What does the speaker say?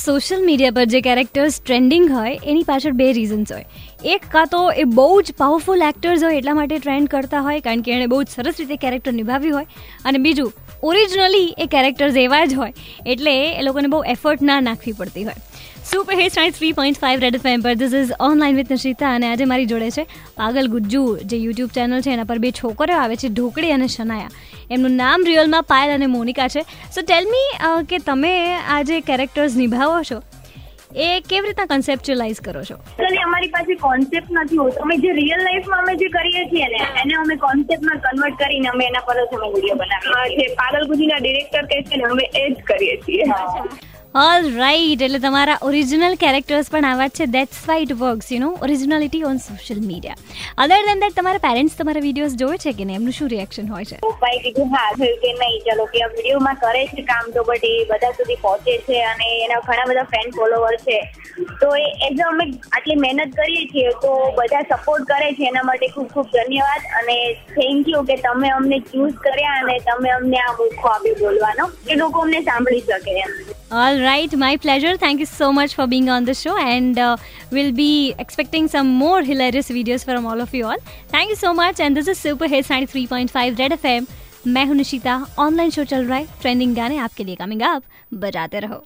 Social media પર જે characters trending હોય, એની પાછળ બે રીઝન્સ હોય. એક કાં તો એ બહુ જ પાવરફુલ એક્ટર્સ હોય એટલા માટે ટ્રેન્ડ કરતા હોય, કારણ કે એણે બહુ જ સરસ રીતે કેરેક્ટર નિભાવ્યું હોય. અને બીજું ઓરિજિનલી એ કેરેક્ટર્સ એવા જ હોય, એટલે એ લોકોને બહુ એફર્ટ ના નાખવી પડતી હોય. Super hit ninety three point five red FM પર this is online with Nashita અને આજે મારી જોડે છે પાગલ ગુજ્જુ, જે યુટ્યુબ ચેનલ છે, એના પર બે છોકરીઓ આવે છે, ઢોકળી અને શનાયા. એમનું નામ રિયલમાં પાયલ અને મોનિકા છે. સો ટેલ મી કે તમે આ જે કેરેક્ટર્સ નિભાવો છો? એ કેવી રીતના કન્સેપ્ચ્યુઅલાઇઝ કરો છો? એકચ્યુઅલી અમારી પાસે કોન્સેપ્ટ નથી હોતો. અમે જે રિયલ લાઈફમાં અમે જે કરીએ છીએ ને એને અમે કોન્સેપ્ટમાં કન્વર્ટ કરીને અમે એના પર જ અમે વીડિયો બનાવીએ જે પાગલ ગુજીના ડિરેક્ટર કહે છે ને અમે એ જ કરીએ છીએ. ઓલ રાઈટ એટલે તમારા ઓરિજિનલ કેરેક્ટર્સ પણ આવા છે. That's why it works you know originality on social media other than that તમારા પેરેન્ટ્સ તમારા વિડીયોઝ જોવે છે કે નહીં? એમનું શું રિએક્શન હોય છે? પપ્પાએ કીધું, હા, થયું કે નહીં? ચલો, કે વિડીયોમાં કરે છે કામ તો બટ એ બધા સુધી પહોંચે છે અને એના ઘણા બધા ફેન ફોલોવર છે. તો એ એઝ અમે આટલી મહેનત કરીએ છીએ તો બધા સપોર્ટ કરે છે એના માટે ખૂબ ખૂબ ધન્યવાદ. અને થેન્ક યુ કે તમે અમને ચૂઝ કર્યા અને તમે અમને આ મોકો આપ્યો બોલવાનો. એ લોકો અમને સાંભળી શકે એમ. All right, my pleasure. Thank you so much for being on the show, and uh, we'll be expecting some more hilarious videos from all of you all. Thank you so much. And this is Super Hits 93.5 Red FM. मैं हूँ Nishita online show चल रहा है trending गाने आपके लिए coming up बजाते रहो